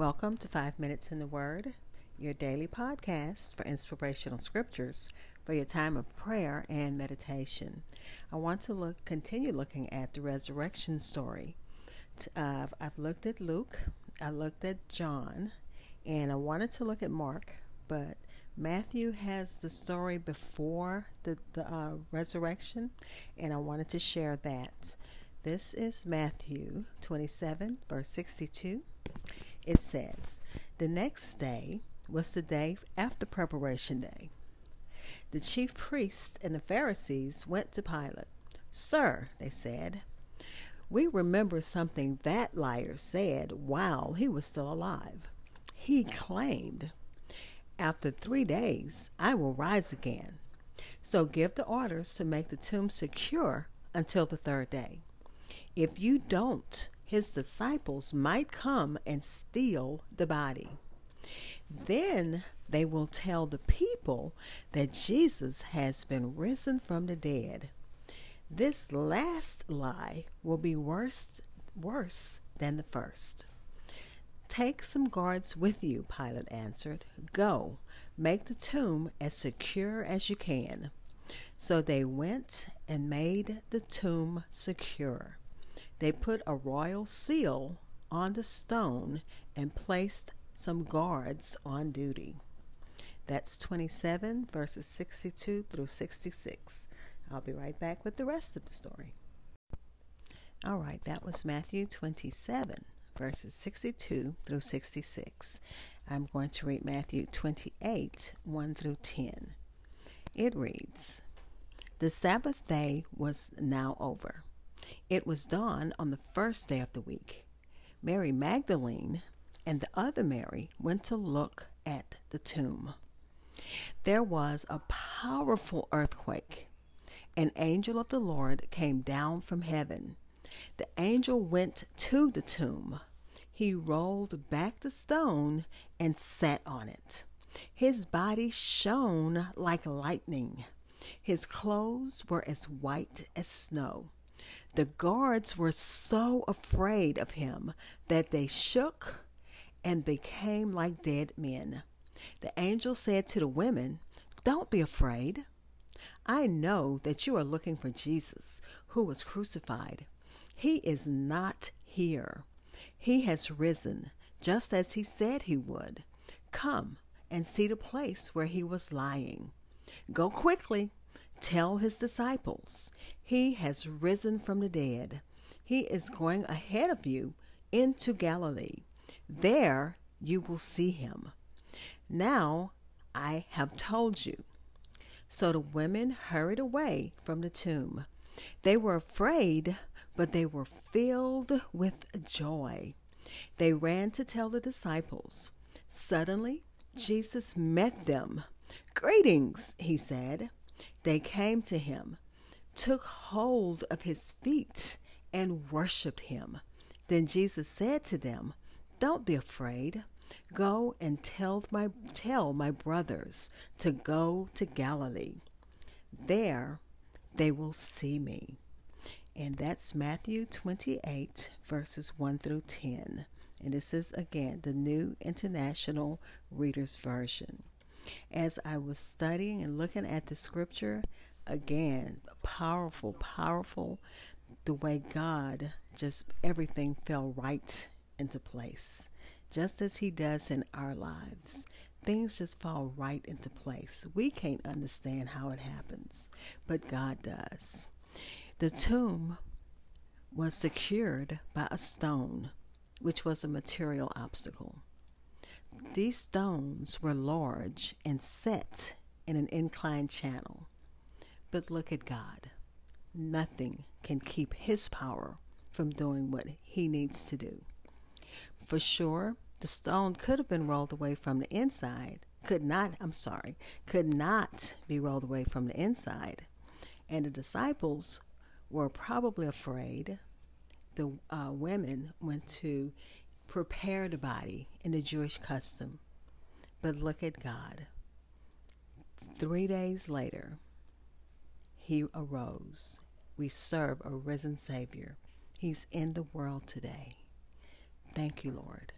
Welcome to Five Minutes in the Word, your daily podcast for inspirational scriptures for your time of prayer and meditation. I want to look, continue looking at the resurrection story. Uh, I've looked at Luke, I looked at John, and I wanted to look at Mark, but Matthew has the story before the, the uh, resurrection, and I wanted to share that. This is Matthew 27, verse 62 it says, The next day was the day after preparation day. The chief priests and the Pharisees went to Pilate. Sir, they said, we remember something that liar said while he was still alive. He claimed, After three days I will rise again. So give the orders to make the tomb secure until the third day. If you don't, his disciples might come and steal the body. Then they will tell the people that Jesus has been risen from the dead. This last lie will be worse, worse than the first. Take some guards with you, Pilate answered. Go, make the tomb as secure as you can. So they went and made the tomb secure. They put a royal seal on the stone and placed some guards on duty. That's 27 verses 62 through 66. I'll be right back with the rest of the story. All right, that was Matthew 27 verses 62 through 66. I'm going to read Matthew 28 1 through 10. It reads The Sabbath day was now over it was dawn on the first day of the week. Mary Magdalene and the other Mary went to look at the tomb. There was a powerful earthquake. An angel of the Lord came down from heaven. The angel went to the tomb. He rolled back the stone and sat on it. His body shone like lightning. His clothes were as white as snow. The guards were so afraid of him that they shook and became like dead men. The angel said to the women, Don't be afraid. I know that you are looking for Jesus, who was crucified. He is not here. He has risen, just as he said he would. Come and see the place where he was lying. Go quickly Tell his disciples, He has risen from the dead. He is going ahead of you into Galilee. There you will see him. Now I have told you. So the women hurried away from the tomb. They were afraid, but they were filled with joy. They ran to tell the disciples. Suddenly, Jesus met them. Greetings, he said. They came to him, took hold of his feet, and worshiped him. Then Jesus said to them, Don't be afraid. Go and tell my, tell my brothers to go to Galilee. There they will see me. And that's Matthew 28, verses 1 through 10. And this is again the New International Reader's Version as I was studying and looking at the scripture, again, powerful, powerful, the way God just everything fell right into place, just as He does in our lives. Things just fall right into place. We can't understand how it happens, but God does. The tomb was secured by a stone, which was a material obstacle. These stones were large and set in an inclined channel. But look at God. Nothing can keep His power from doing what He needs to do. For sure, the stone could have been rolled away from the inside, could not, I'm sorry, could not be rolled away from the inside. And the disciples were probably afraid. The uh, women went to prepare the body in the Jewish custom. But look at God. Three days later, he arose. We serve a risen Savior. He's in the world today. Thank you, Lord.